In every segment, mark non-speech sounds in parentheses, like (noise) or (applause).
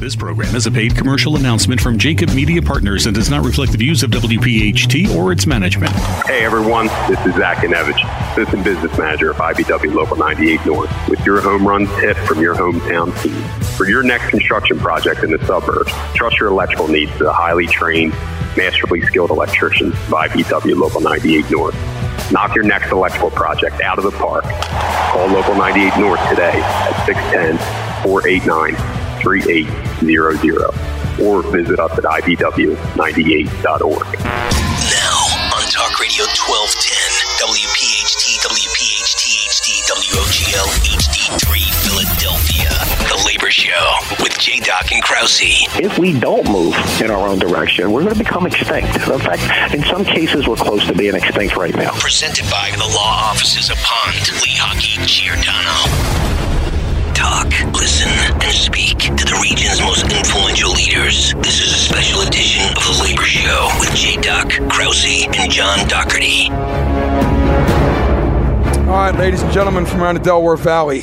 This program is a paid commercial announcement from Jacob Media Partners and does not reflect the views of WPHT or its management. Hey everyone, this is Zach Ganevich, Assistant Business Manager of IBEW Local 98 North, with your home run tip from your hometown team. For your next construction project in the suburbs, trust your electrical needs to the highly trained, masterfully skilled electricians of IBEW Local 98 North. Knock your next electrical project out of the park. Call Local 98 North today at 610 489 3800 or visit us at ibew98.org. Now on Talk Radio 1210, WPHT, WPHT, HD, WOGL, HD3, Philadelphia. The Labor Show with J. Doc and Krause. If we don't move in our own direction, we're going to become extinct. In fact, in some cases, we're close to being extinct right now. Presented by the law offices of Pond, Lehocky, Giordano talk, listen, and speak to the region's most influential leaders. This is a special edition of The Labor Show with J. Doc, Krause, and John Dougherty. All right, ladies and gentlemen from around the Delaware Valley,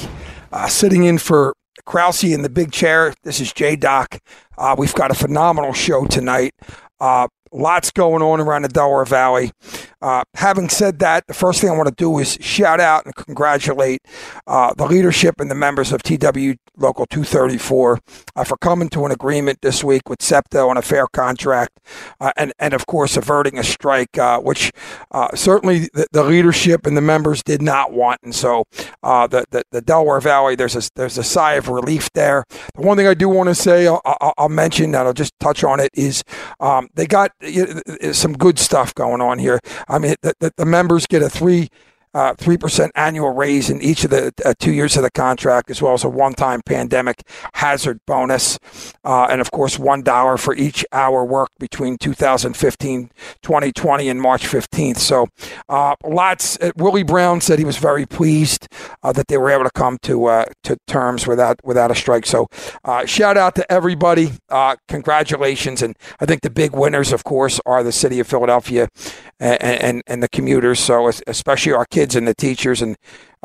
uh, sitting in for Krause in the big chair. This is J. Doc. Uh, we've got a phenomenal show tonight. Uh, lots going on around the Delaware Valley. Uh, having said that, the first thing I want to do is shout out and congratulate uh, the leadership and the members of TWU Local 234 uh, for coming to an agreement this week with SEPTA on a fair contract uh, and, and, of course, averting a strike, uh, which uh, certainly the, the, leadership and the members did not want. And so the, the, the, Delaware Valley, there's a, there's a sigh of relief there. The one thing I do want to say, I'll, I'll, mention, and I'll just touch on it, is um, they got some good stuff going on here. I mean, the, the, members get a three uh, three percent annual raise in each of the uh, two years of the contract, as well as a one-time pandemic hazard bonus, uh, and of course one dollar for each hour worked between 2015, 2020, and March 15th. So, uh, lots. Uh, Willie Brown said he was very pleased that they were able to come to to terms without without a strike. So, shout out to everybody. congratulations, and I think the big winners, of course, are the city of Philadelphia and, and, and the commuters. So, especially our kids kids and the teachers and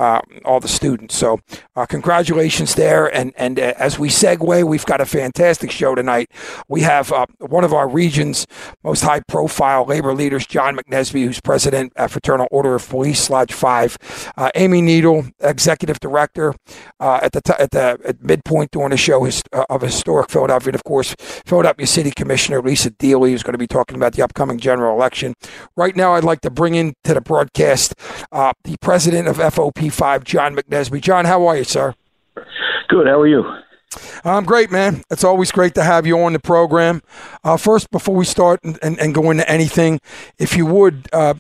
uh, all the students. So, uh, congratulations there. And and uh, as we segue, we've got a fantastic show tonight. We have uh, one of our region's most high profile labor leaders, John McNesby, who's president at Fraternal Order of Police Lodge 5, uh, Amy Needle, executive director at the t- at the at midpoint during the show his, of Historic Philadelphia, and of course, Philadelphia City Commissioner Lisa Deeley, who's going to be talking about the upcoming general election. Right now, I'd like to bring into the broadcast the president of FOP 5, John McNesby. John, how are you, sir? Good. How are you? I'm great, man. It's always great to have you on the program. Uh, first, before we start and, and, and, go into anything, if you would uh,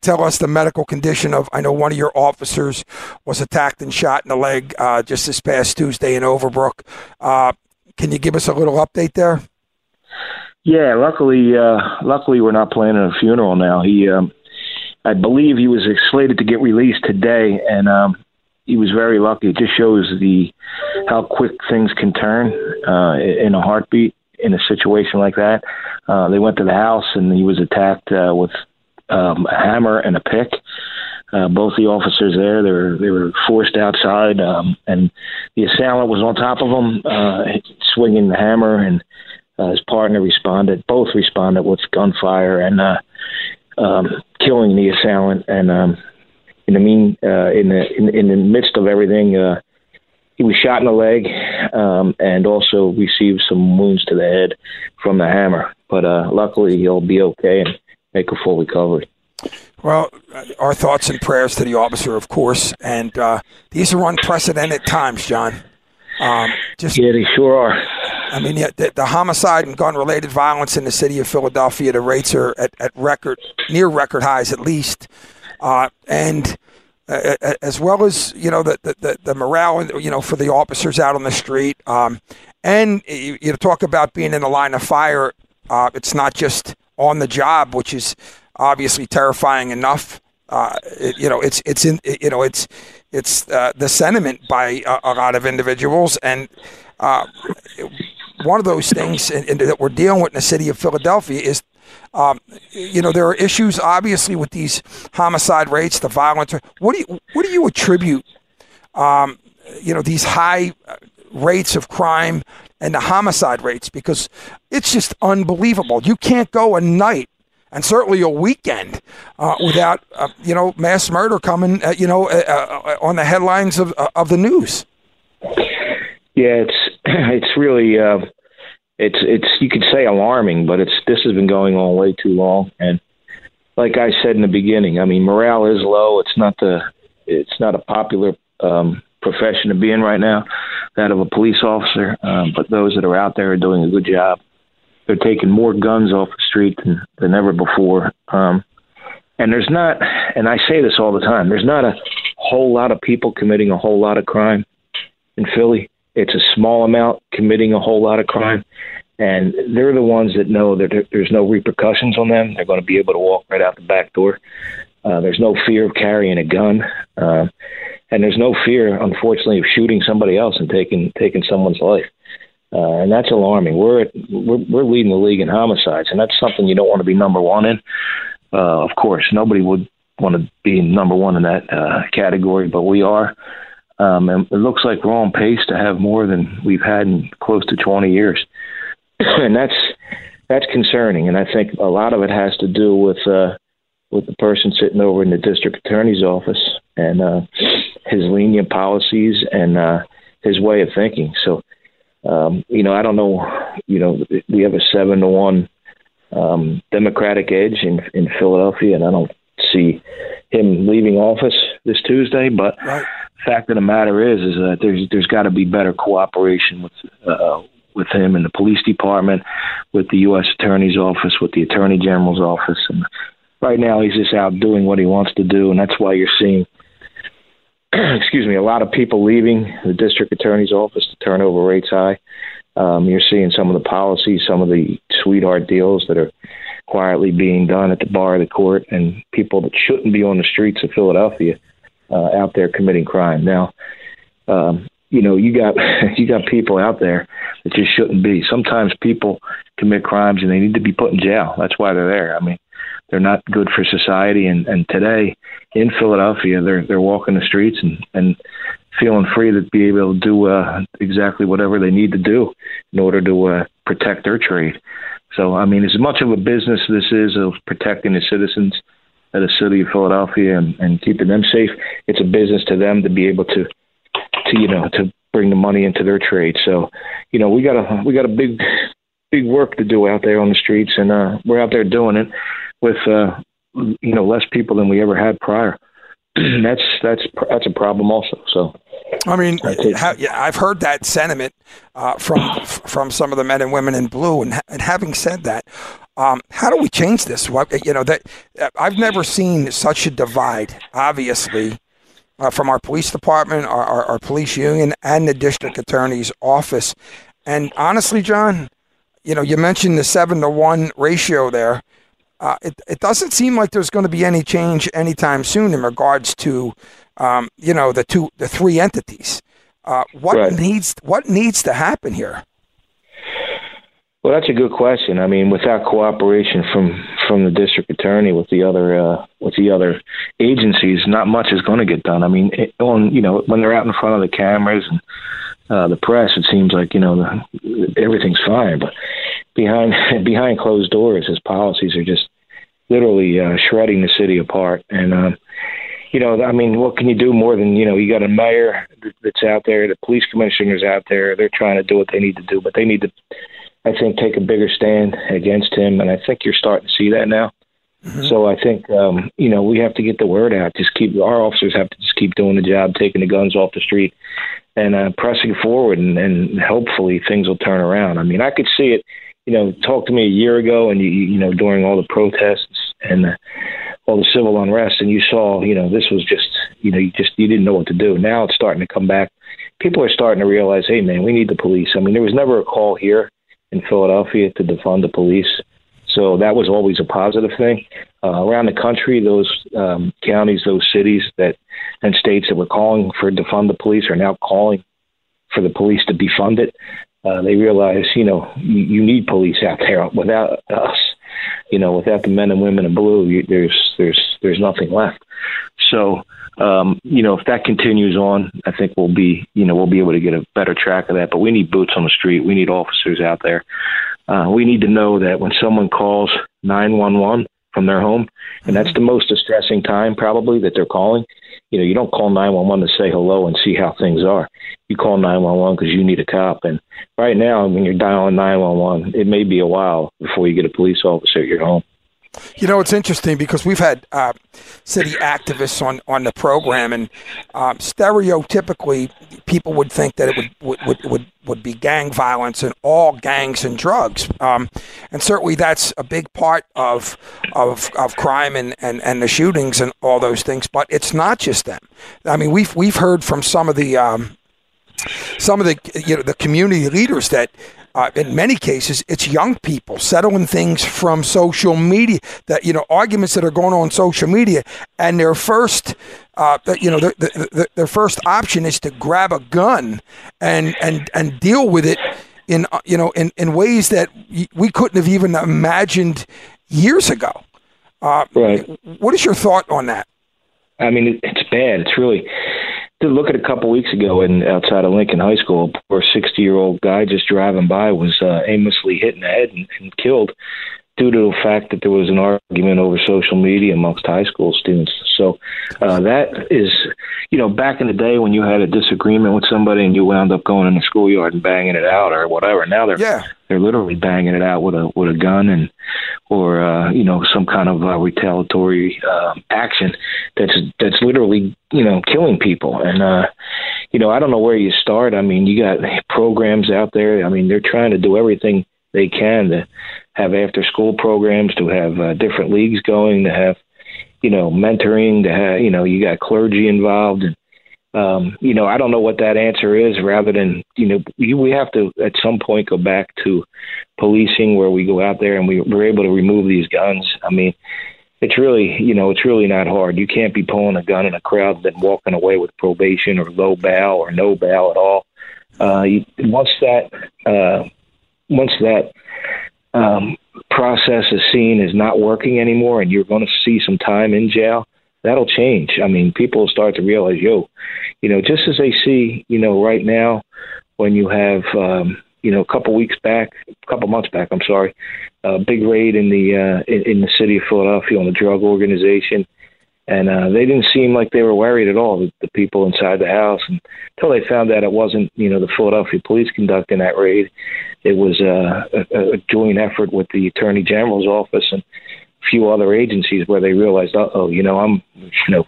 tell us the medical condition of, I know one of your officers was attacked and shot in the leg uh, just this past Tuesday in Overbrook. Uh, can you give us a little update there? Yeah, luckily, uh, luckily we're not planning a funeral now. He, um, I believe he was slated to get released today, and um, he was very lucky. It just shows the how quick things can turn uh, in a heartbeat in a situation like that. Uh, they went to the house, and he was attacked uh, with um, a hammer and a pick. Uh, both the officers there, they were they were forced outside, um, and the assailant was on top of him, uh, swinging the hammer, and uh, his partner responded. Both responded with gunfire, and uh, um, killing the assailant. And um, in the mean, uh, in the in, in the midst of everything, uh, he was shot in the leg um, and also received some wounds to the head from the hammer. But uh, luckily, he'll be okay and make a full recovery. Well, our thoughts and prayers to the officer, of course. And uh, these are unprecedented times, John. Um, just yeah, they sure are. I mean, the, the homicide and gun-related violence in the city of Philadelphia, the rates are at, at record, near record highs at least, uh, and uh, as well as you know the, the, the morale, you know, for the officers out on the street, um, and you, you, talk about being in the line of fire. Uh, it's not just on the job, which is obviously terrifying enough. Uh, it, you know, it's it's in you know it's it's uh, the sentiment by a, a, lot of individuals, and uh, one of those things in, in, that we're dealing with in the city of Philadelphia is, um, you know, there are issues obviously with these homicide rates, the violence. What do you what do you attribute, um, you know, these high rates of crime and the homicide rates because it's just unbelievable. You can't go a night and certainly a weekend uh, without uh, you know mass murder coming uh, you know uh, uh, on the headlines of uh, of the news. Yeah, it's (clears throat) it's really it's it's you could say alarming, but it's this has been going on way too long. And like I said in the beginning, I mean morale is low. It's not the it's not a popular um, profession to be in right now, that of a police officer. Um, but those that are out there are doing a good job. They're taking more guns off the street than, than ever before. Um, and there's not, and I say this all the time, there's not a whole lot of people committing a whole lot of crime in Philly. It's a small amount committing a whole lot of crime, and they're the ones that know that there's no repercussions on them. They're going to be able to walk right out the back door. Uh, there's no fear of carrying a gun, uh, and there's no fear, unfortunately, of shooting somebody else and taking taking someone's life. Uh, and that's alarming. We're, at, we're we're leading the league in homicides, and that's something you don't want to be number one in. Uh, of course, nobody would want to be number one in that uh, category, but we are. Um, and it looks like we're on pace to have more than we've had in close to 20 years, (clears throat) and that's that's concerning. And I think a lot of it has to do with uh, with the person sitting over in the district attorney's office and uh, his lenient policies and uh, his way of thinking. So, um, you know, I don't know. You know, we have a seven to one um, Democratic edge in in Philadelphia, and I don't see him leaving office this Tuesday, but. Right fact of the matter is, is that there's there's got to be better cooperation with uh, with him and the police department, with the U.S. Attorney's office, with the Attorney General's office, and right now he's just out doing what he wants to do, and that's why you're seeing, (clears throat) excuse me, a lot of people leaving the district attorney's office. The turnover rate's high. Um, you're seeing some of the policies, some of the sweetheart deals that are quietly being done at the bar of the court, and people that shouldn't be on the streets of Philadelphia uh, out there committing crime. Now, um, you know, you got (laughs) you got people out there that just shouldn't be. Sometimes people commit crimes and they need to be put in jail. That's why they're there. I mean, they're not good for society. And and today in Philadelphia, they're they're walking the streets and and feeling free to be able to do uh, exactly whatever they need to do in order to uh, protect their trade. So, I mean, as much of a business this is of protecting the citizens of the city of Philadelphia and, and keeping them safe. It's a business to them to be able to, to you know, to bring the money into their trade. So, you know, we got a we got a big big work to do out there on the streets, and uh, we're out there doing it with uh, you know less people than we ever had prior. (clears throat) that's that's that's a problem also. So. I mean, how, yeah, I've heard that sentiment uh, from from some of the men and women in blue, and, and having said that, um, how do we change this? What you know that uh, I've never seen such a divide. Obviously, uh, from our police department, our, our, our, police union, and the district attorney's office. And honestly, John, you know, you mentioned the seven to one ratio there. Uh, it, it doesn't seem like there's going to be any change anytime soon in regards to, um, you know, the two, the three entities. Uh, what right. needs what needs to happen here? Well, that's a good question. I mean, without cooperation from from the district attorney with the other uh, with the other agencies, not much is going to get done. I mean, it, on you know when they're out in front of the cameras and uh, the press, it seems like you know the, everything's fine, but behind (laughs) behind closed doors, his policies are just literally uh, shredding the city apart. And um, you know, I mean, what can you do more than you know? You got a mayor that's out there, the police commissioners out there. They're trying to do what they need to do, but they need to I think, take a bigger stand against him, and I think you're starting to see that now. Mm-hmm. So I think um, you know we have to get the word out. Just keep our officers have to just keep doing the job, taking the guns off the street, and uh, pressing forward, and, and hopefully things will turn around. I mean, I could see it. You know, talk to me a year ago, and you you know during all the protests and uh, all the civil unrest, and you saw you know this was just you know you just you didn't know what to do. Now it's starting to come back. People are starting to realize, hey man, we need the police. I mean, there was never a call here in Philadelphia to defund the police. So that was always a positive thing. Uh, around the country, those um, counties, those cities that and states that were calling for defund the police are now calling for the police to be funded. Uh, they realize, you know, you, you need police out there. Without us, you know, without the men and women in blue, you, there's there's there's nothing left. So um, you know, if that continues on, I think we'll be, you know, we'll be able to get a better track of that. But we need boots on the street. We need officers out there. Uh, we need to know that when someone calls 911 from their home, and that's the most distressing time probably that they're calling. You know, you don't call 911 to say hello and see how things are. You call 911 because you need a cop. And right now, when you're dialing 911, it may be a while before you get a police officer at your home. You know, it's interesting because we've had uh, city activists on, on the program, and um, stereotypically, people would think that it would, would, would, would be gang violence and all gangs and drugs. Um, and certainly that's a big part of, of, of crime and, and, and the shootings and all those things, but it's not just them. I mean, we've, we've heard from some of the, um, some of the you know the community leaders that uh, in many cases, it's young people settling things from social media. That you know, arguments that are going on social media, and their first, uh, you know, the, the, the, their first option is to grab a gun and and and deal with it in uh, you know in, in ways that we couldn't have even imagined years ago. Uh, right. What is your thought on that? I mean, it's bad. It's really to look at a couple weeks ago in outside of Lincoln High School, a poor 60 year old guy just driving by was uh, aimlessly hit in the head and, and killed due to the fact that there was an argument over social media amongst high school students. So uh, that is, you know, back in the day when you had a disagreement with somebody and you wound up going in the schoolyard and banging it out or whatever. Now they're yeah. they're literally banging it out with a with a gun and or uh, you know some kind of uh, retaliatory uh, action that's that's literally you know killing people and. uh you know, I don't know where you start. I mean, you got programs out there. I mean, they're trying to do everything they can to have after school programs, to have uh, different leagues going, to have you know mentoring, to have you know you got clergy involved, and um, you know I don't know what that answer is. Rather than you know you, we have to at some point go back to policing where we go out there and we, we're able to remove these guns. I mean. It's really, you know, it's really not hard. You can't be pulling a gun in a crowd and then walking away with probation or low bail or no bail at all. Uh, you, once that uh, once that um, process is seen as not working anymore and you're going to see some time in jail, that'll change. I mean, people start to realize, yo, you know, just as they see, you know, right now when you have, um, you know, a couple weeks back, a couple months back, I'm sorry, a big raid in the uh, in, in the city of Philadelphia on the drug organization and uh, they didn't seem like they were worried at all. The, the people inside the house, and until they found out it wasn't, you know, the Philadelphia police conducting that raid, it was uh, a, a joint effort with the Attorney General's office and a few other agencies where they realized, uh oh, you know, I'm, you know,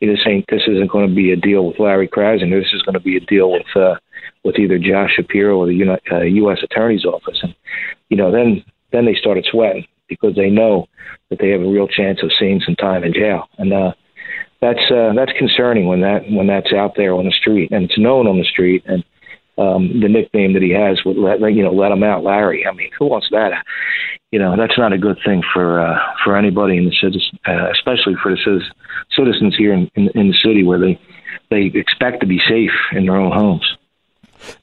this ain't this isn't going to be a deal with Larry Krasner. This is going to be a deal with uh, with either Josh Shapiro or the uh, U.S. Attorney's office, and you know, then then they started sweating because they know that they have a real chance of seeing some time in jail, and uh, that's uh, that's concerning when that when that's out there on the street and it's known on the street and. Um, the nickname that he has would let you know let him out, Larry. I mean, who wants that? You know, that's not a good thing for uh, for anybody in the city, uh, especially for the citizens here in, in, in the city where they they expect to be safe in their own homes.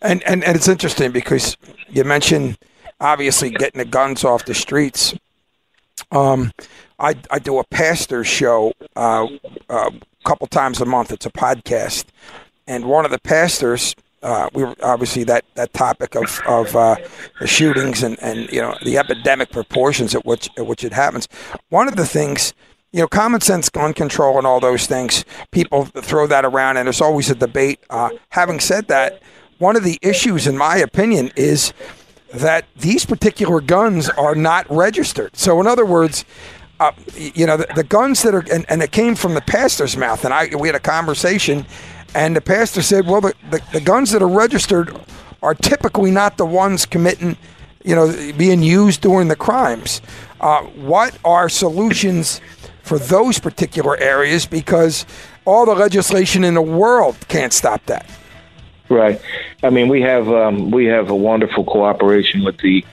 And and, and it's interesting because you mentioned obviously getting the guns off the streets. Um, I, I do a pastor show uh, uh, a couple times a month. It's a podcast, and one of the pastors, uh, we were obviously that, that topic of of uh, the shootings and, and you know the epidemic proportions at which at which it happens. One of the things. You know, common sense, gun control, and all those things. People throw that around, and there's always a debate. Uh, having said that, one of the issues, in my opinion, is that these particular guns are not registered. So, in other words, uh, you know, the, the, guns that are, and, and, it came from the pastor's mouth. And I, we had a conversation, and the pastor said, well, the, the, the guns that are registered are typically not the ones committing, you know, being used during the crimes. Uh, what are solutions for those particular areas? Because all the legislation in the world can't stop that. Right. I mean, we have um, we have a wonderful cooperation with the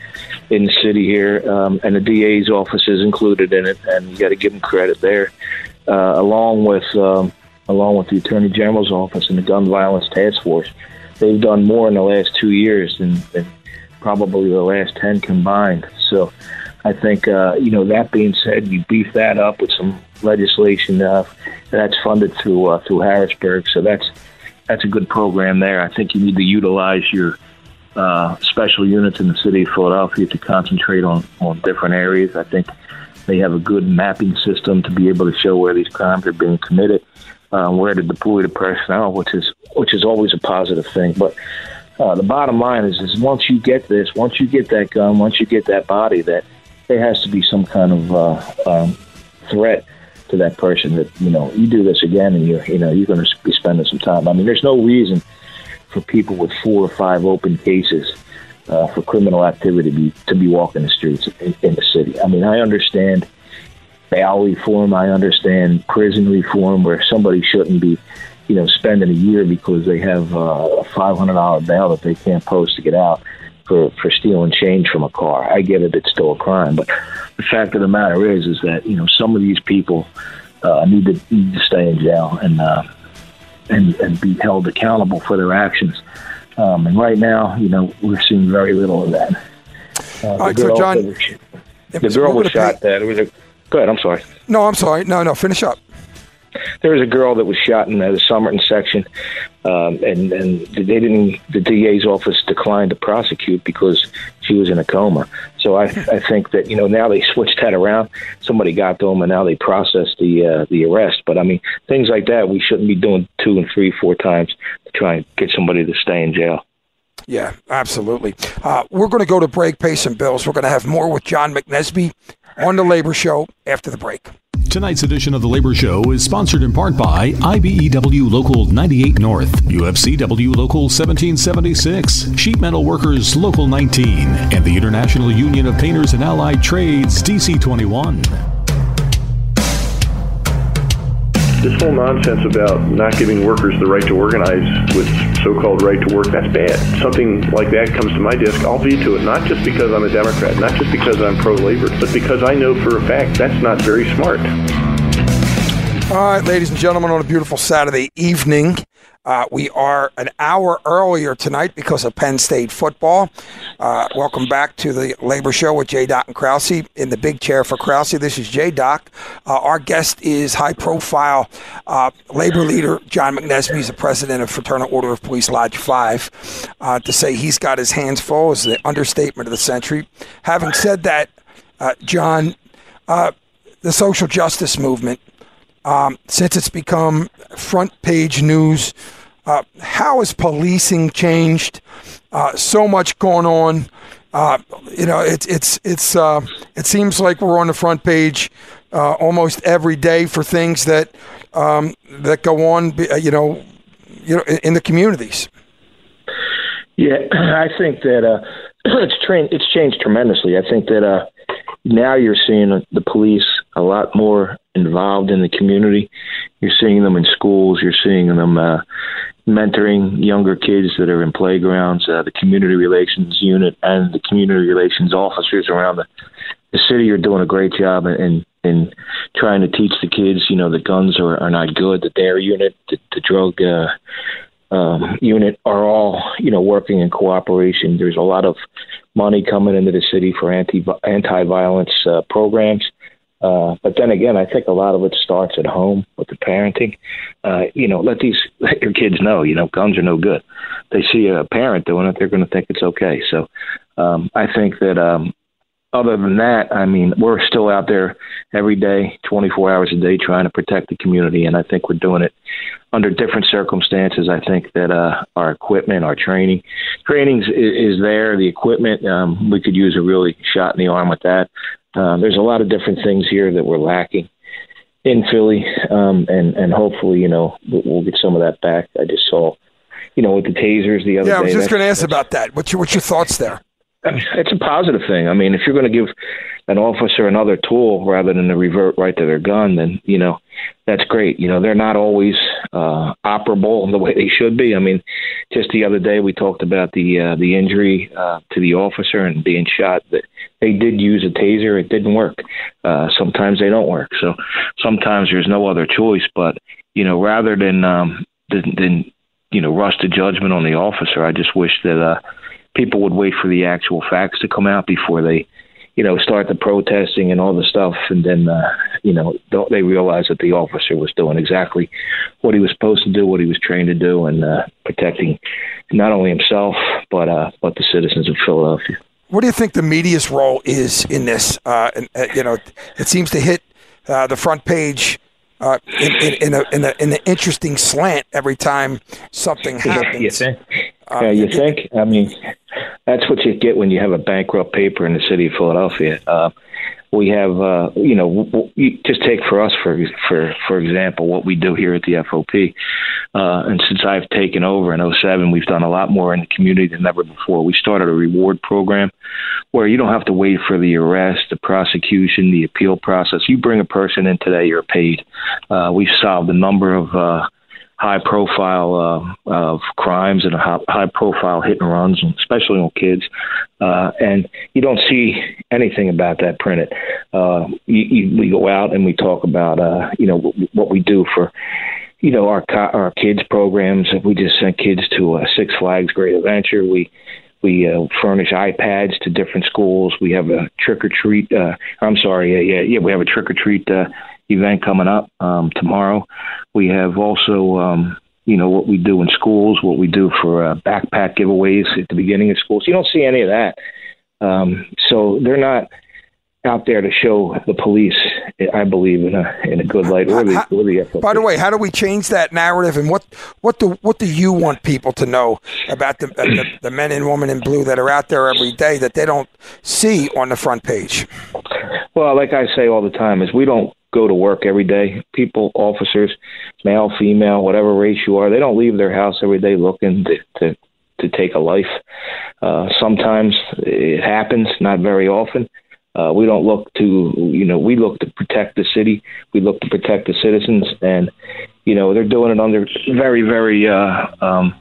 in the city here, um, and the DA's office is included in it, and you got to give them credit there, uh, along with um, along with the Attorney General's office and the Gun Violence Task Force. They've done more in the last two years than, than probably the last ten combined. So, I think uh, you know that being said, you beef that up with some legislation uh, that's funded through uh, through Harrisburg. So that's that's a good program there. I think you need to utilize your uh, special units in the city of Philadelphia to concentrate on on different areas. I think they have a good mapping system to be able to show where these crimes are being committed, um, where to deploy the personnel, which is which is always a positive thing. But uh, the bottom line is, is once you get this, once you get that gun, once you get that body, that there has to be some kind of uh, um, threat to that person that you know you do this again and you're you know you're going to be spending some time. I mean, there's no reason for people with four or five open cases uh, for criminal activity to be, to be walking the streets in, in the city. I mean, I understand bail reform. I understand prison reform, where somebody shouldn't be, you know, spending a year because they have uh, a five hundred dollar bail that they can't post to get out for for stealing change from a car. I get it; it's still a crime, but the fact of the matter is, is that you know some of these people uh, need to need to stay in jail and uh, and and be held accountable for their actions. Um, and right now, you know, we're seeing very little of that. Uh, All right, so John, was, the girl was shot. Pay- that it was a. Go ahead. I'm sorry. No, I'm sorry. No, no. Finish up there was a girl that was shot in the Somerton section, um, and and they didn't. The DA's office declined to prosecute because she was in a coma. So I I think that you know now they switched that around. Somebody got to them, and now they processed the uh, the arrest. But I mean things like that we shouldn't be doing two and three, four times to try and get somebody to stay in jail. Yeah, absolutely. Uh, we're going to go to break, pay some bills. We're going to have more with John McNesby on the Labor Show after the break. Tonight's edition of the Labor Show is sponsored in part by IBEW Local 98 North, UFCW Local 1776, Sheet Metal Workers Local 19, and the International Union of Painters and Allied Trades DC 21. This whole nonsense about not giving workers the right to organize with so-called right to work, that's bad. Something like that comes to my desk, I'll veto it, not just because I'm a Democrat, not just because I'm pro-labor, but because I know for a fact that's not very smart. All right, ladies and gentlemen, on a beautiful Saturday evening, uh, we are an hour earlier tonight because of Penn State football. Uh, welcome back to the Labor Show with J. Doc and Krause in the big chair for Krause. This is J. Doc. Uh, our guest is high profile uh, labor leader John McNesby. He's the president of Fraternal Order of Police Lodge 5. Uh, to say he's got his hands full is the understatement of the century. Having said that, uh, John, the social justice movement um, since it's become front page news. Uh, how has policing changed? Uh, so much going on. Uh, you know, it's it's it's uh, it seems like we're on the front page uh, almost every day for things that um, that go on. Uh, you know, you know, in, in the communities. Yeah, (clears throat) I think that (clears throat) it's trained. It's changed tremendously. I think that now you're seeing the police a lot more involved in the community. You're seeing them in schools. You're seeing them uh, mentoring younger kids that are in playgrounds. Uh, the community relations unit and the community relations officers around the, the city are doing a great job in in trying to teach the kids. You know, the guns are, are not good. The DARE unit, the, the drug. Uh, um, unit are all you know working in cooperation. There's a lot of money coming into the city for anti anti violence uh, programs. Uh, but then again, I think a lot of it starts at home with the parenting. Uh, you know, let these (laughs) let your kids know. You know, guns are no good. They see a parent doing it, they're going to think it's okay. So, um, I think that um, other than that, I mean, we're still out there every day, 24 hours a day, trying to protect the community, and I think we're doing it under different circumstances. I think that uh, our equipment, our training, training is, is there. The equipment, um, we could use a really shot in the arm with that. Uh, there's a lot of different things here that we're lacking in Philly, um, and and hopefully, you know, we'll get some of that back. I just saw, you know, with the tasers the other day. Yeah, I was just going to ask about that. What's your what's your thoughts there? I mean, it's a positive thing. I mean, if you're going to give an officer another tool rather than to revert right to their gun, then you know that's great. You know, they're not always uh, operable the way they should be. I mean, just the other day we talked about the uh, the injury uh, to the officer and being shot. That they did use a taser, it didn't work. Uh, sometimes they don't work. So sometimes there's no other choice. But you know, rather than um, than, than you know rush to judgment on the officer, I just wish that. Uh, people would wait for the actual facts to come out before they, you know, start the protesting and all the stuff, and then, uh, you know, they realize that the officer was doing exactly what he was supposed to do, what he was trained to do, and uh, protecting not only himself but uh, but the citizens of Philadelphia. What do you think the media's role is in this? Uh, and, uh, you know, it seems to hit uh, the front page uh, in, in, in, a, in, a, in an interesting slant every time something happens. you think? Uh, yeah, you think? I mean, that's what you get when you have a bankrupt paper in the city of Philadelphia. Uh, we have, uh, you know, w- just take for us for for for example what we do here at the FOP. Uh, and since I've taken over in 07, we've done a lot more in the community than ever before. We started a reward program where you don't have to wait for the arrest, the prosecution, the appeal process. You bring a person in today, you're paid. Uh, we've solved a number of uh, high profile uh, of crimes and high profile hit and runs, especially on kids. Uh, and you don't see anything about that printed. Uh, you, you, we go out and we talk about, uh, you know, what we do for, you know, our our kids programs. We just sent kids to uh, Six Flags Great Adventure. We we uh, furnish iPads to different schools. We have a trick or treat. Uh, I'm sorry, yeah, yeah, yeah. We have a trick or treat uh, event coming up um, tomorrow. We have also, um, you know, what we do in schools, what we do for uh, backpack giveaways at the beginning of schools. You don't see any of that. Um, so they're not out there to show the police, I believe, in a in a good light. Or the, or the By the way, how do we change that narrative? And what what do what do you want people to know about the, the, the men and women in blue that are out there every day that they don't see on the front page? Well, like I say all the time, is we don't go to work every day. People, officers, male, female, whatever race you are, they don't leave their house every day looking to to, to take a life. Uh, sometimes it happens, not very often. Uh, we don't look to, you know, we look to protect the city. We look to protect the citizens, and you know they're doing it under very, very uh, um,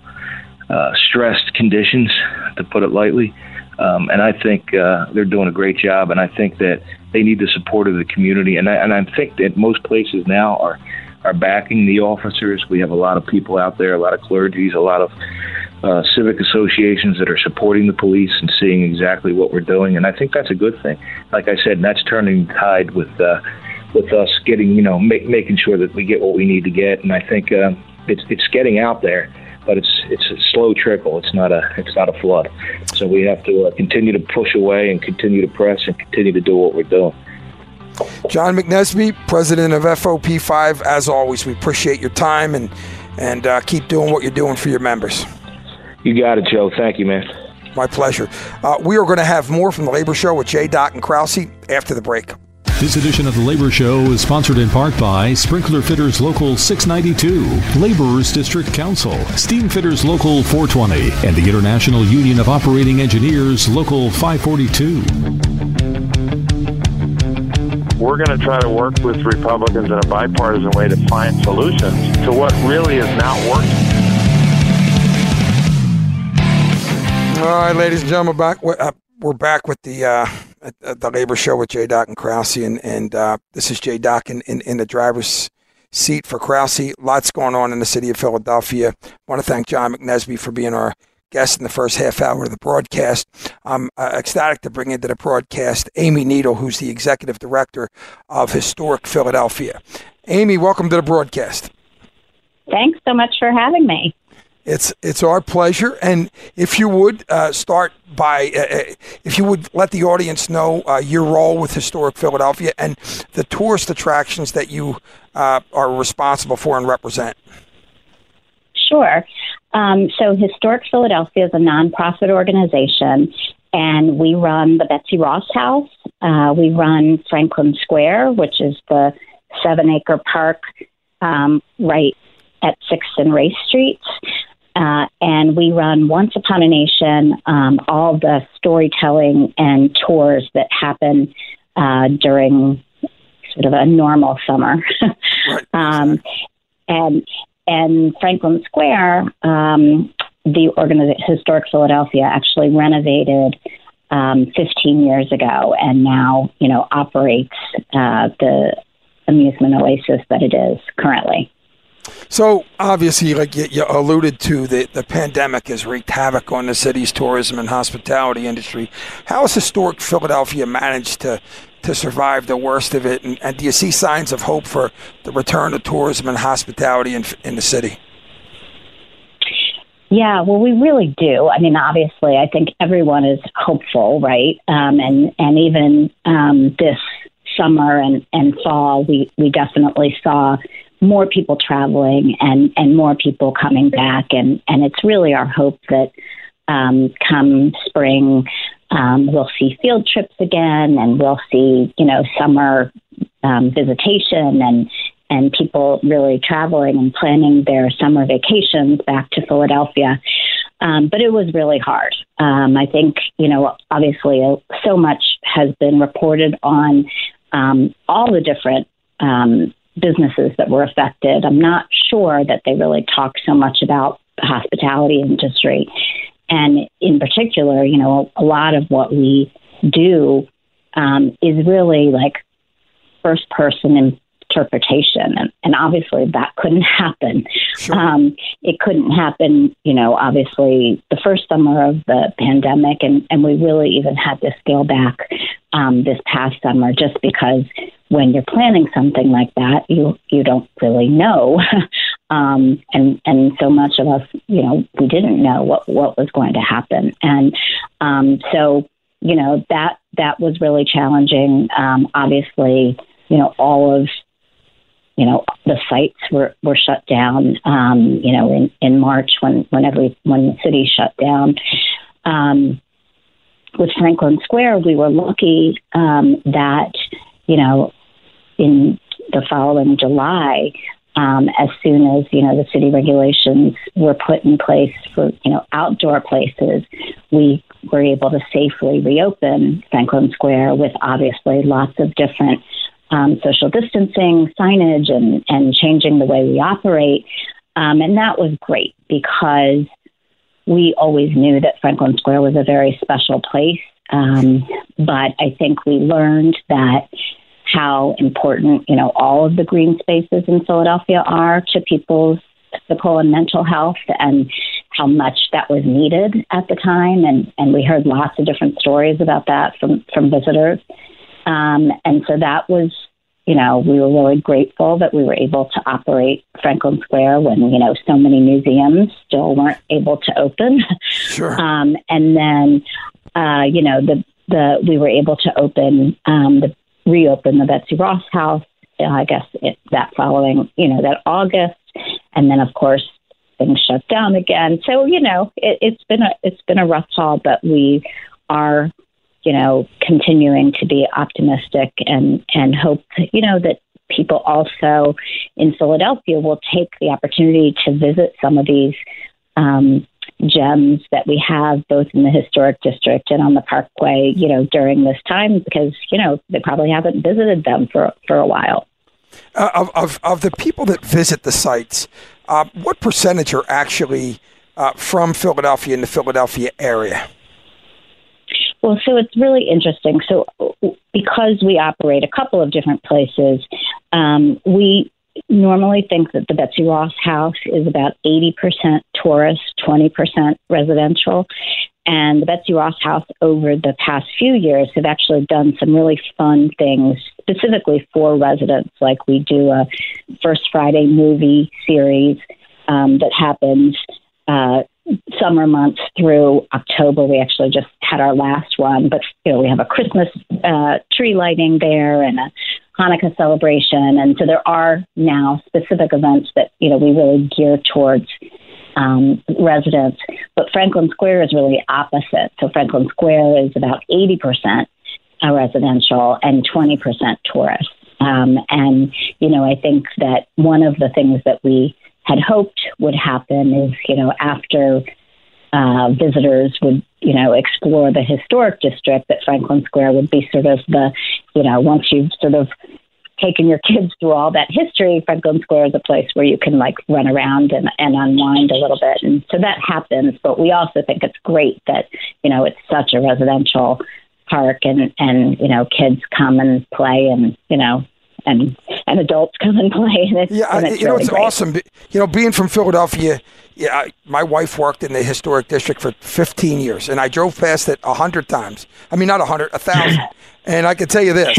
uh, stressed conditions, to put it lightly. Um, and I think uh, they're doing a great job. And I think that they need the support of the community. And I, and I think that most places now are are backing the officers. We have a lot of people out there, a lot of clergies, a lot of uh, civic associations that are supporting the police and seeing exactly what we're doing. And I think that's a good thing. Like I said, that's turning tide with uh, with us getting, you know, make, making sure that we get what we need to get. And I think uh, it's it's getting out there but it's it's a slow trickle. It's not a it's not a flood. So we have to uh, continue to push away and continue to press and continue to do what we're doing. John McNesby, president of FOP5. As always, we appreciate your time and and uh, keep doing what you're doing for your members. You got it, Joe. Thank you, man. My pleasure. Uh, we are going to have more from the Labor Show with Jay Doc and Krause after the break. This edition of the Labor Show is sponsored in part by Sprinkler Fitters Local 692, Laborers District Council, Steam Fitters Local 420, and the International Union of Operating Engineers Local 542. We're going to try to work with Republicans in a bipartisan way to find solutions to what really is not working. All right, ladies and gentlemen, back. Uh, we're back with the uh, at, at the Labor Show with Jay Doc and Krause, and and uh, this is Jay Doc in, in, in the driver's seat for Krause. Lots going on in the city of Philadelphia. I want to thank John McNesby for being our guest in the first half hour of the broadcast. I'm uh, ecstatic to bring into the broadcast Amy Needle, who's the executive director of Historic Philadelphia. Amy, welcome to the broadcast. Thanks so much for having me. It's it's our pleasure, and if you would uh, start by, uh, uh, if you would let the audience know uh, your role with Historic Philadelphia and the tourist attractions that you uh, are responsible for and represent. Sure. Um, so, Historic Philadelphia is a nonprofit organization, and we run the Betsy Ross House. Uh, we run Franklin Square, which is the seven acre park um, right at Sixth and Race Streets. Uh, and we run Once Upon a Nation, um, all the storytelling and tours that happen uh, during sort of a normal summer. right. (laughs) um, and and Franklin Square, um, the Historic Philadelphia actually renovated um, 15 years ago, and now you know operates uh, the amusement oasis that it is currently. So obviously, like you, you, alluded to, the, the pandemic has wreaked havoc on the city's tourism and hospitality industry. How has historic Philadelphia managed to to survive the worst of it? And, and do you see signs of hope for the return of tourism and hospitality in, in the city? Yeah, well, we really do. I mean, obviously, I think everyone is hopeful, right? Um, and and even um, this summer and, and fall, we we definitely saw more people traveling and and more people coming back, and and it's really our hope that um, come spring um, we'll see field trips again, and we'll see you know summer um, visitation and and people really traveling and planning their summer vacations back to Philadelphia. Um, but it was really hard. Um, I think, you know, obviously uh, so much has been reported on um, all the different um, businesses that were affected. I'm not sure that they really talk so much about the hospitality industry. And in particular, you know, a lot of what we do um, is really like first person interpretation. And, and obviously that couldn't happen. Sure. Um, it couldn't happen, you know, obviously the first summer of the pandemic. And, and we really even had to scale back um, this past summer just because when you're planning something like that, you, you don't really know. (laughs) um, and, and so much of us, you know, we didn't know what, what was going to happen. And um, so, you know, that, that was really challenging. Um, obviously, you know, all of you know the sites were were shut down. Um, you know, in in March when when every when the city shut down. Um, with Franklin Square, we were lucky um, that you know in the following July, um, as soon as you know the city regulations were put in place for you know outdoor places, we were able to safely reopen Franklin Square with obviously lots of different um, social distancing, signage, and, and changing the way we operate. Um, and that was great because we always knew that Franklin Square was a very special place. Um, but I think we learned that how important, you know, all of the green spaces in Philadelphia are to people's physical and mental health and how much that was needed at the time. And, and we heard lots of different stories about that from, from visitors. Um, and so that was, you know, we were really grateful that we were able to operate Franklin Square when, you know, so many museums still weren't able to open. Sure. Um, and then, uh, you know, the, the, we were able to open, um, the, reopen the Betsy Ross House, uh, I guess it, that following, you know, that August. And then, of course, things shut down again. So, you know, it, it's been a, it's been a rough haul, but we are you know, continuing to be optimistic and, and hope, you know, that people also in Philadelphia will take the opportunity to visit some of these um, gems that we have both in the historic district and on the parkway, you know, during this time because, you know, they probably haven't visited them for, for a while. Uh, of, of, of the people that visit the sites, uh, what percentage are actually uh, from Philadelphia in the Philadelphia area? Well, so it's really interesting. So, because we operate a couple of different places, um, we normally think that the Betsy Ross house is about 80% tourist, 20% residential. And the Betsy Ross house over the past few years have actually done some really fun things specifically for residents. Like we do a First Friday movie series um, that happens uh, summer months through October. We actually just had our last one, but you know we have a Christmas uh, tree lighting there and a Hanukkah celebration, and so there are now specific events that you know we really gear towards um, residents. But Franklin Square is really opposite. So Franklin Square is about eighty percent residential and twenty percent tourist. Um, and you know I think that one of the things that we had hoped would happen is, you know, after uh, visitors would, you know, explore the historic district, that Franklin Square would be sort of the, you know, once you've sort of taken your kids through all that history, Franklin Square is a place where you can like run around and, and unwind a little bit. And so that happens, but we also think it's great that, you know, it's such a residential park and, and, you know, kids come and play and, you know, and and adults come and play. And it's, yeah, and it's you know really it's great. awesome. You know, being from Philadelphia, yeah, I- my wife worked in the historic district for 15 years, and I drove past it a hundred times. I mean, not a hundred, a thousand. (laughs) and I can tell you this: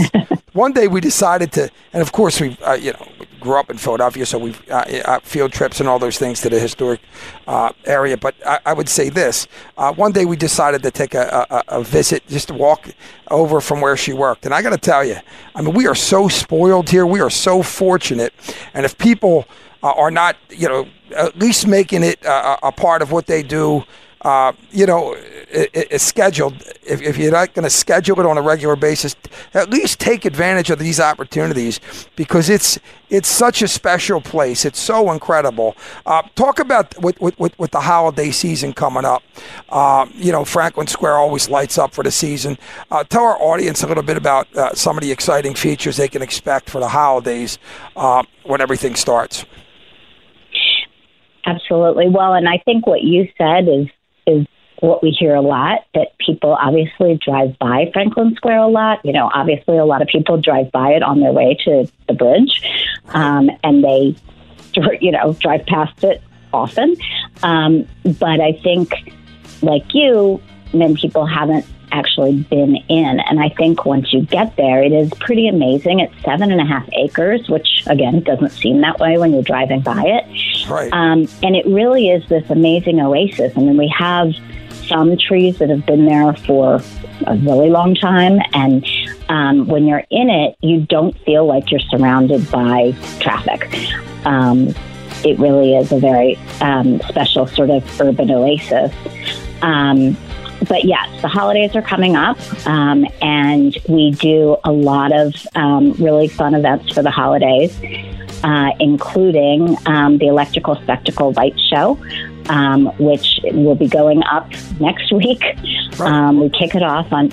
one day we decided to, and of course we, uh, you know, grew up in Philadelphia, so we uh, uh, field trips and all those things to the historic uh, area. But I, I would say this: uh, one day we decided to take a, a, a visit, just to walk over from where she worked, and I got to tell you, I mean, we are so spoiled here. We are so fortunate, and if people uh, are not, you know, at least making it a part of what they do. Uh, you know, it's scheduled. If, if you're not going to schedule it on a regular basis, at least take advantage of these opportunities because it's it's such a special place. It's so incredible. Uh, talk about with, with, with, the holiday season coming up. Uh, you know, Franklin Square always lights up for the season. Uh, tell our audience a little bit about uh, some of the exciting features they can expect for the holidays when everything starts. Absolutely. Well, and I think what you said is is what we hear a lot that people obviously drive by Franklin Square a lot. You know, obviously a lot of people drive by it on their way to the bridge, um, and they, (laughs) you know, drive past it often. Um, but I think, like you, many people haven't actually been in. And I think once you get there, it is pretty amazing. It's seven and a half acres, which again doesn't seem that way when you're driving by it. Right. Um, and it really is this amazing oasis. I mean, we have some trees that have been there for a really long time. And um, when you're in it, you don't feel like you're surrounded by traffic. Um, it really is a very um, special sort of urban oasis. Um, but yes, the holidays are coming up, um, and we do a lot of um, really fun events for the holidays, uh, including um, the Electrical Spectacle Light Show, um, which will be going up next (laughs) week. Um, we kick it off on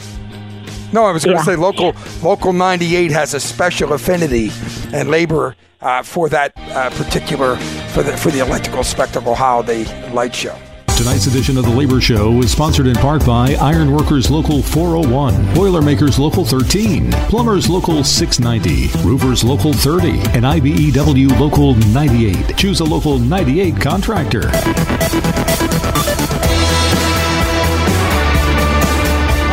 No, I was going to Yeah. say local local 98 has a special affinity and labor uh, for that uh, particular for the for the electrical spectacle holiday light show. Tonight's edition of the Labor Show is sponsored in part by Ironworkers Local 401, Boilermakers Local 13, Plumbers Local 690, Roofers Local 30, and IBEW Local 98. Choose a Local 98 contractor.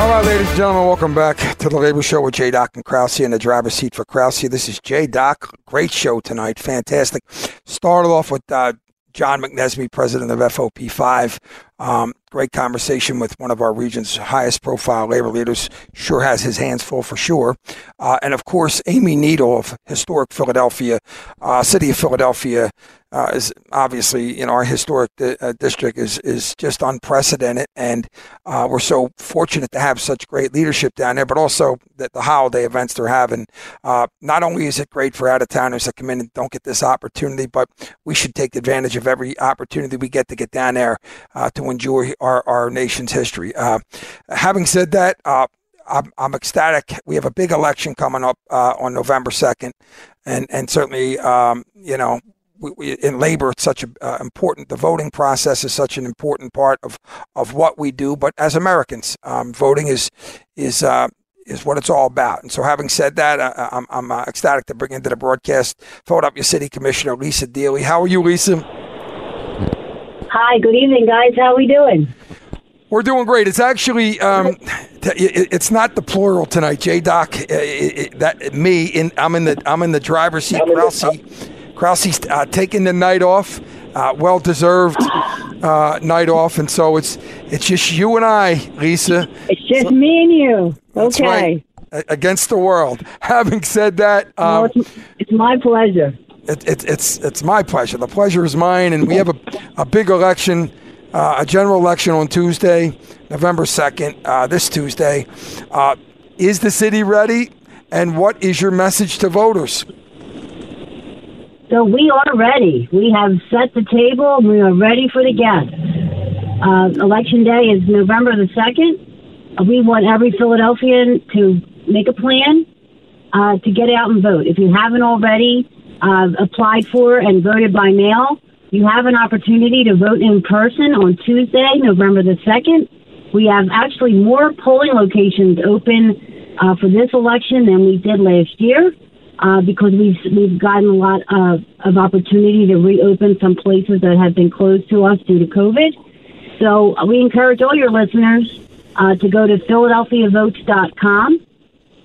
All right, ladies and gentlemen, welcome back to the Labor Show with J Doc and Krause in the driver's seat for Krause. This is J Doc. Great show tonight. Fantastic. Started off with uh, John McNesby, president of FOP5. Um, great conversation with one of our region's highest profile labor leaders. Sure has his hands full for sure. Uh, and of course, Amy Needle of Historic Philadelphia, uh, City of Philadelphia. Uh, is obviously in our historic di- uh, district is is just unprecedented, and uh, we're so fortunate to have such great leadership down there. But also that the holiday events they're having. Uh, not only is it great for out of towners that come in and don't get this opportunity, but we should take advantage of every opportunity we get to get down there uh, to enjoy our our nation's history. Uh, having said that. I'm, I'm ecstatic. We have a big election coming up uh, on November 2nd, and and certainly, um, you know, we, we, in labor, it's such an uh, important. The voting process is such an important part of of what we do. But as Americans, um, voting is is uh, is what it's all about. And so, having said that, I, I'm I'm uh, ecstatic to bring into the broadcast Philadelphia City Commissioner Lisa Deeley. How are you, Lisa? Hi, good evening, guys. How are we doing? We're doing great. It's actually um, it's not the plural tonight, J Doc. Uh, That me in I'm in the I'm in the driver's seat. Krause, Krause's uh, taking the night off, uh, well deserved uh, night off, and so it's it's just you and I, Lisa. It's just me and you. Okay. right. Against the world. (laughs) Having said that, um, it's, it's my pleasure. it, it, it's it's my pleasure. The pleasure is mine, and we have a, a big election, uh, a general election on Tuesday, November second, uh, this Tuesday. Uh, is the city ready? And what is your message to voters? So we are ready. We have set the table. and We are ready for the guests. Uh, election day is November the 2nd. Uh, We want every Philadelphian to make a plan uh, to get out and vote. If you haven't already uh, applied for and voted by mail, you have an opportunity to vote in person on Tuesday, November the 2nd. We have actually more polling locations open uh, for this election than we did last year. Uh, because we've we've gotten a lot of, of opportunity to reopen some places that have been closed to us due to COVID. So we encourage all your listeners uh, to go to PhiladelphiaVotes.com,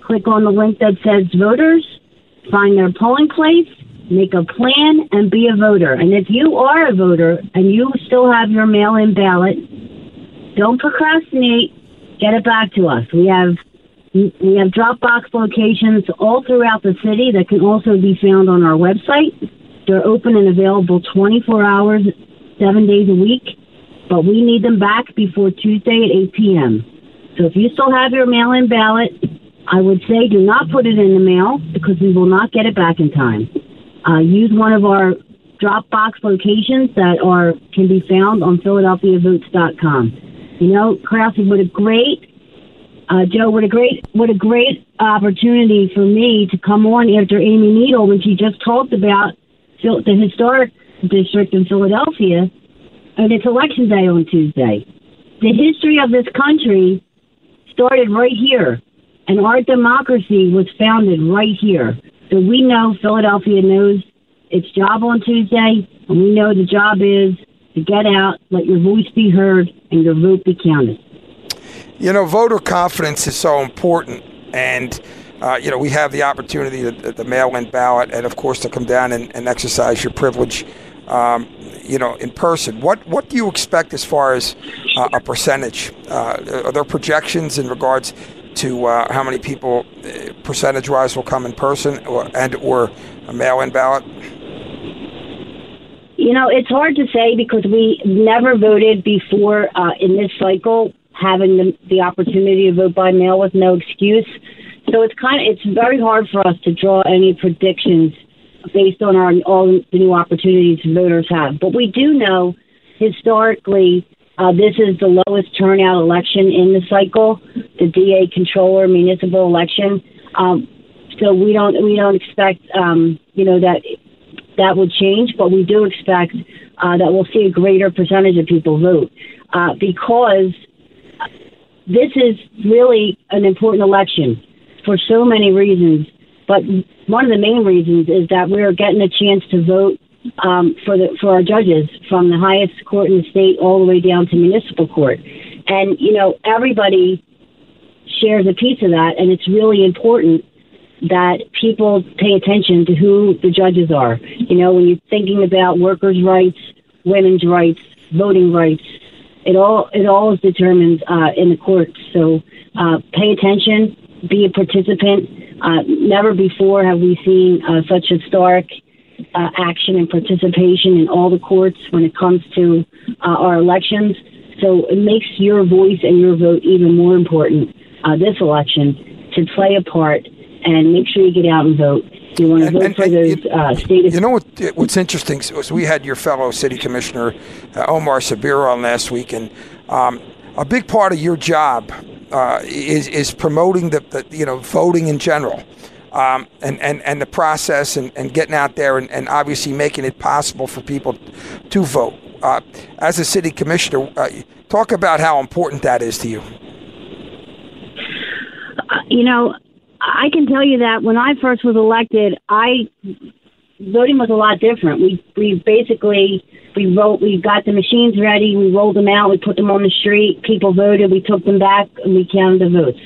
click on the link that says voters, find their polling place, make a plan, and be a voter. And if you are a voter and you still have your mail-in ballot, don't procrastinate. Get it back to us. We have we have Dropbox locations all throughout the city that can also be found on our website. They're open and available 24 hours, seven days a week, but we need them back before Tuesday at 8 p.m. So if you still have your mail in ballot, I would say do not put it in the mail because we will not get it back in time. Uh, use one of our Dropbox locations that are can be found on PhiladelphiaVotes.com. You know, Krause, what a great uh, Joe, what a great what a great opportunity for me to come on after Amy Needle when she just talked about the historic district in Philadelphia, and it's election day on Tuesday. The history of this country started right here, and our democracy was founded right here. So we know Philadelphia knows its job on Tuesday, and we know the job is to get out, let your voice be heard, and your vote be counted. You know, voter confidence is so important, and uh, you know we have the opportunity at the mail-in ballot, and of course to come down and, and exercise your privilege. Um, you know, in person. What what do you expect as far as uh, a percentage? Uh, are there projections in regards to uh, how many people, uh, percentage-wise, will come in person or, and or a mail-in ballot? You know, it's hard to say because we never voted before uh, in this cycle having the, the opportunity to vote by mail with no excuse. So it's kind of it's very hard for us to draw any predictions based on our all the new opportunities voters have. But we do know historically uh, this is the lowest turnout election in the cycle, the DA controller municipal election. Um, so we don't we don't expect um, you know that that would change, but we do expect uh, that we'll see a greater percentage of people vote uh, because this is really an important election for so many reasons. But one of the main reasons is that we're getting a chance to vote um, for the for our judges from the highest court in the state all the way down to municipal court. And you know everybody shares a piece of that, and it's really important that people pay attention to who the judges are. You know, when you're thinking about workers' rights, women's rights, voting rights, it all it all is determined uh, in the courts. So uh, pay attention, be a participant. Uh, never before have we seen uh, such historic uh, action and participation in all the courts when it comes to uh, our elections. So it makes your voice and your vote even more important this election to play a part and make sure you get out and vote. You want to vote and, for and, those uh, state. You know what? What's interesting? So we had your fellow city commissioner uh, Omar Sabir on last week, and um, a big part of your job uh, is is promoting the, the, you know voting in general. Um, and, and, and the process and, and getting out there and, and obviously making it possible for people to vote. Uh, as a city commissioner, uh, talk about how important that is to you. Uh, you know, I can tell you that when I first was elected, I voting was a lot different. We we basically we wrote we got the machines ready, we rolled them out, we put them on the street, people voted, we took them back, and we counted the votes.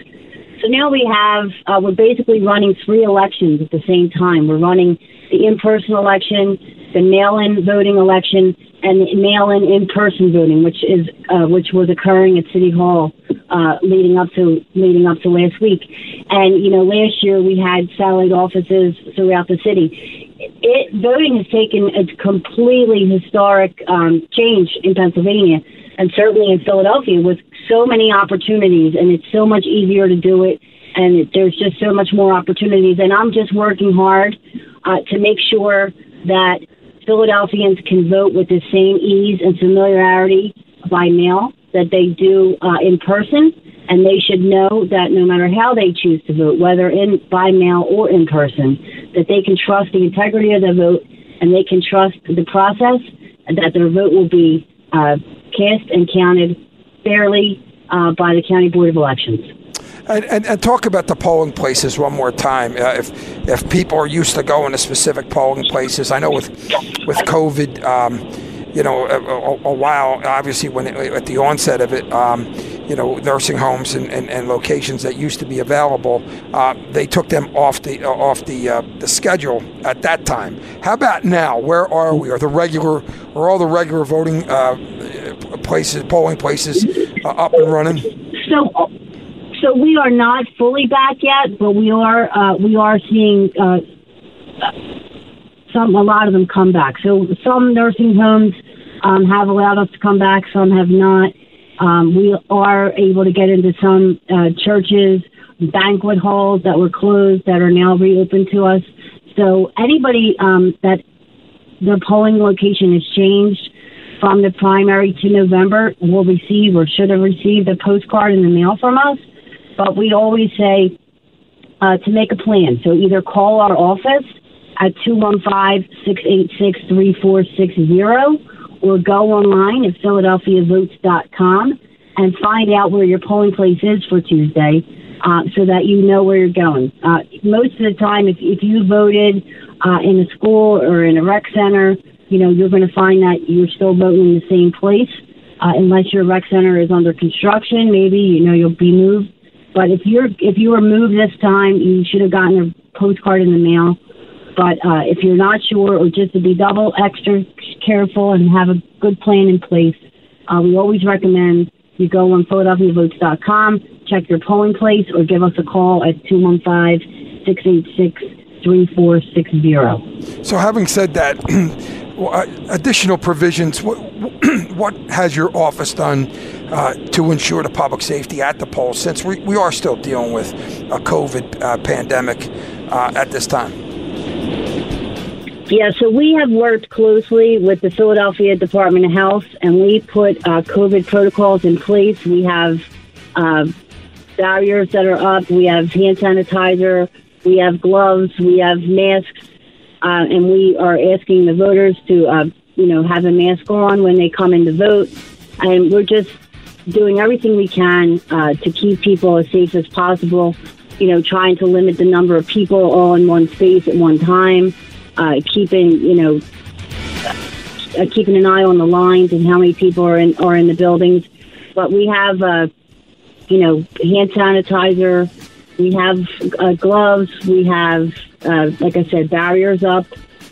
So now we have uh, we're basically running three elections at the same time. We're running the in-person election, the mail-in voting election, and mail-in in-person voting, which is uh, which was occurring at City Hall uh, leading up to leading up to last week. And you know, last year we had satellite offices throughout the city. It voting has taken a completely historic um, change in Pennsylvania, and certainly in Philadelphia, with so many opportunities, and it's so much easier to do it. And it, there's just so much more opportunities, and I'm just working hard uh, to make sure that Philadelphians can vote with the same ease and familiarity by mail that they do uh, in person, and they should know that no matter how they choose to vote, whether in by mail or in person, that they can trust the integrity of the vote and they can trust the process that their vote will be uh, cast and counted fairly uh, by the County Board of Elections. And, and, and, talk about the polling places one more time. Uh, if if people are used to going to specific polling places, I know with with COVID, um, you know, a, a, a, while obviously when it, at the onset of it, um, you know, nursing homes and, and, and, locations that used to be available, uh, they took them off the uh, off the uh, the schedule at that time. How about now? Where are we? Are the regular are all the regular voting uh, places, polling places, uh, up and running? So so we are not fully back yet, but we are uh, we are seeing uh, some a lot of them come back. So some nursing homes um, have allowed us to come back, some have not. Um, we are able to get into some uh, churches, banquet halls that were closed that are now reopened to us. So anybody um, that their polling location has changed from the primary to November will receive or should have received a postcard in the mail from us. But we always say uh, to make a plan. So either call our office at 215-686-3460 or go online at philadelphiavotes.com and find out where your polling place is for Tuesday uh, so that you know where you're going. Uh, most of the time, if, if you voted uh, in a school or in a rec center, you know, you're going to find that you're still voting in the same place. Uh, unless your rec center is under construction, maybe, you know, you'll be moved but if you're if you were moved this time, you should have gotten a postcard in the mail. But uh, if you're not sure, or just to be double extra careful and have a good plan in place, uh, we always recommend you go on PhiladelphiaVotes.com, check your polling place, or give us a call at 215 686 3460. So, having said that, (clears throat) uh, additional provisions, what, (clears throat) what has your office done uh, to ensure the public safety at the polls since we, we are still dealing with a COVID uh, pandemic uh, at this time? Yeah, so we have worked closely with the Philadelphia Department of Health and we put uh, COVID protocols in place. We have uh, barriers that are up, we have hand sanitizer, we have gloves, we have masks, uh, and we are asking the voters to, you know, have a mask on when they come in to vote. And we're just doing everything we can uh, to keep people as safe as possible. You know, trying to limit the number of people all in one space at one time. Uh, keeping, you know, uh, keeping an eye on the lines and how many people are in are in the buildings. But we have, uh, you know, hand sanitizer. We have uh, gloves. We have, uh, like I said, barriers up.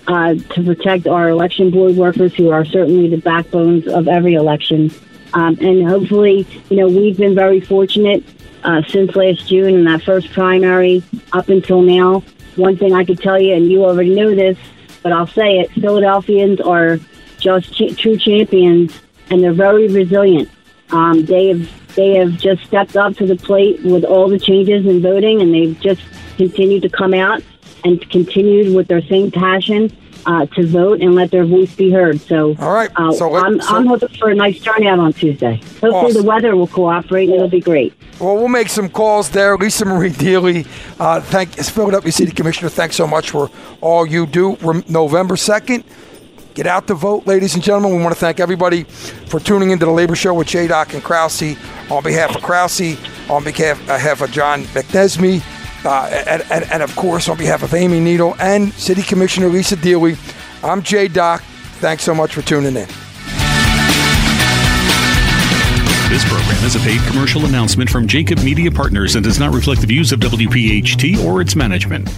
Uh, to protect our election board workers, who are certainly the backbones of every election. Um, and hopefully, you know, we've been very fortunate uh, since last June in that first primary up until now. One thing I could tell you, and you already know this, but I'll say it Philadelphians are just ch- true champions and they're very resilient. Um, they have they have just stepped up to the plate with all the changes in voting, and they've just continued to come out and continued with their same passion uh, to vote and let their voice be heard. So, all right. Uh, so I'm, so, I'm hoping for a nice turnout on Tuesday. Hopefully, awesome. the weather will cooperate and it'll be great. Well, we'll make some calls there. Lisa Marie Deeley, uh, thank Philadelphia City Commissioner. Thanks so much for all you do. November second. Get out to vote, ladies and gentlemen. We want to thank everybody for tuning into the Labor Show with J. Doc and Krause. On behalf of Krause, on behalf of John McNesby, uh, and, and, and, of course, on behalf of Amy Needle and City Commissioner Lisa Deeley, I'm Jay Doc. Thanks so much for tuning in. This program is a paid commercial announcement from Jacob Media Partners and does not reflect the views of WPHT or its management.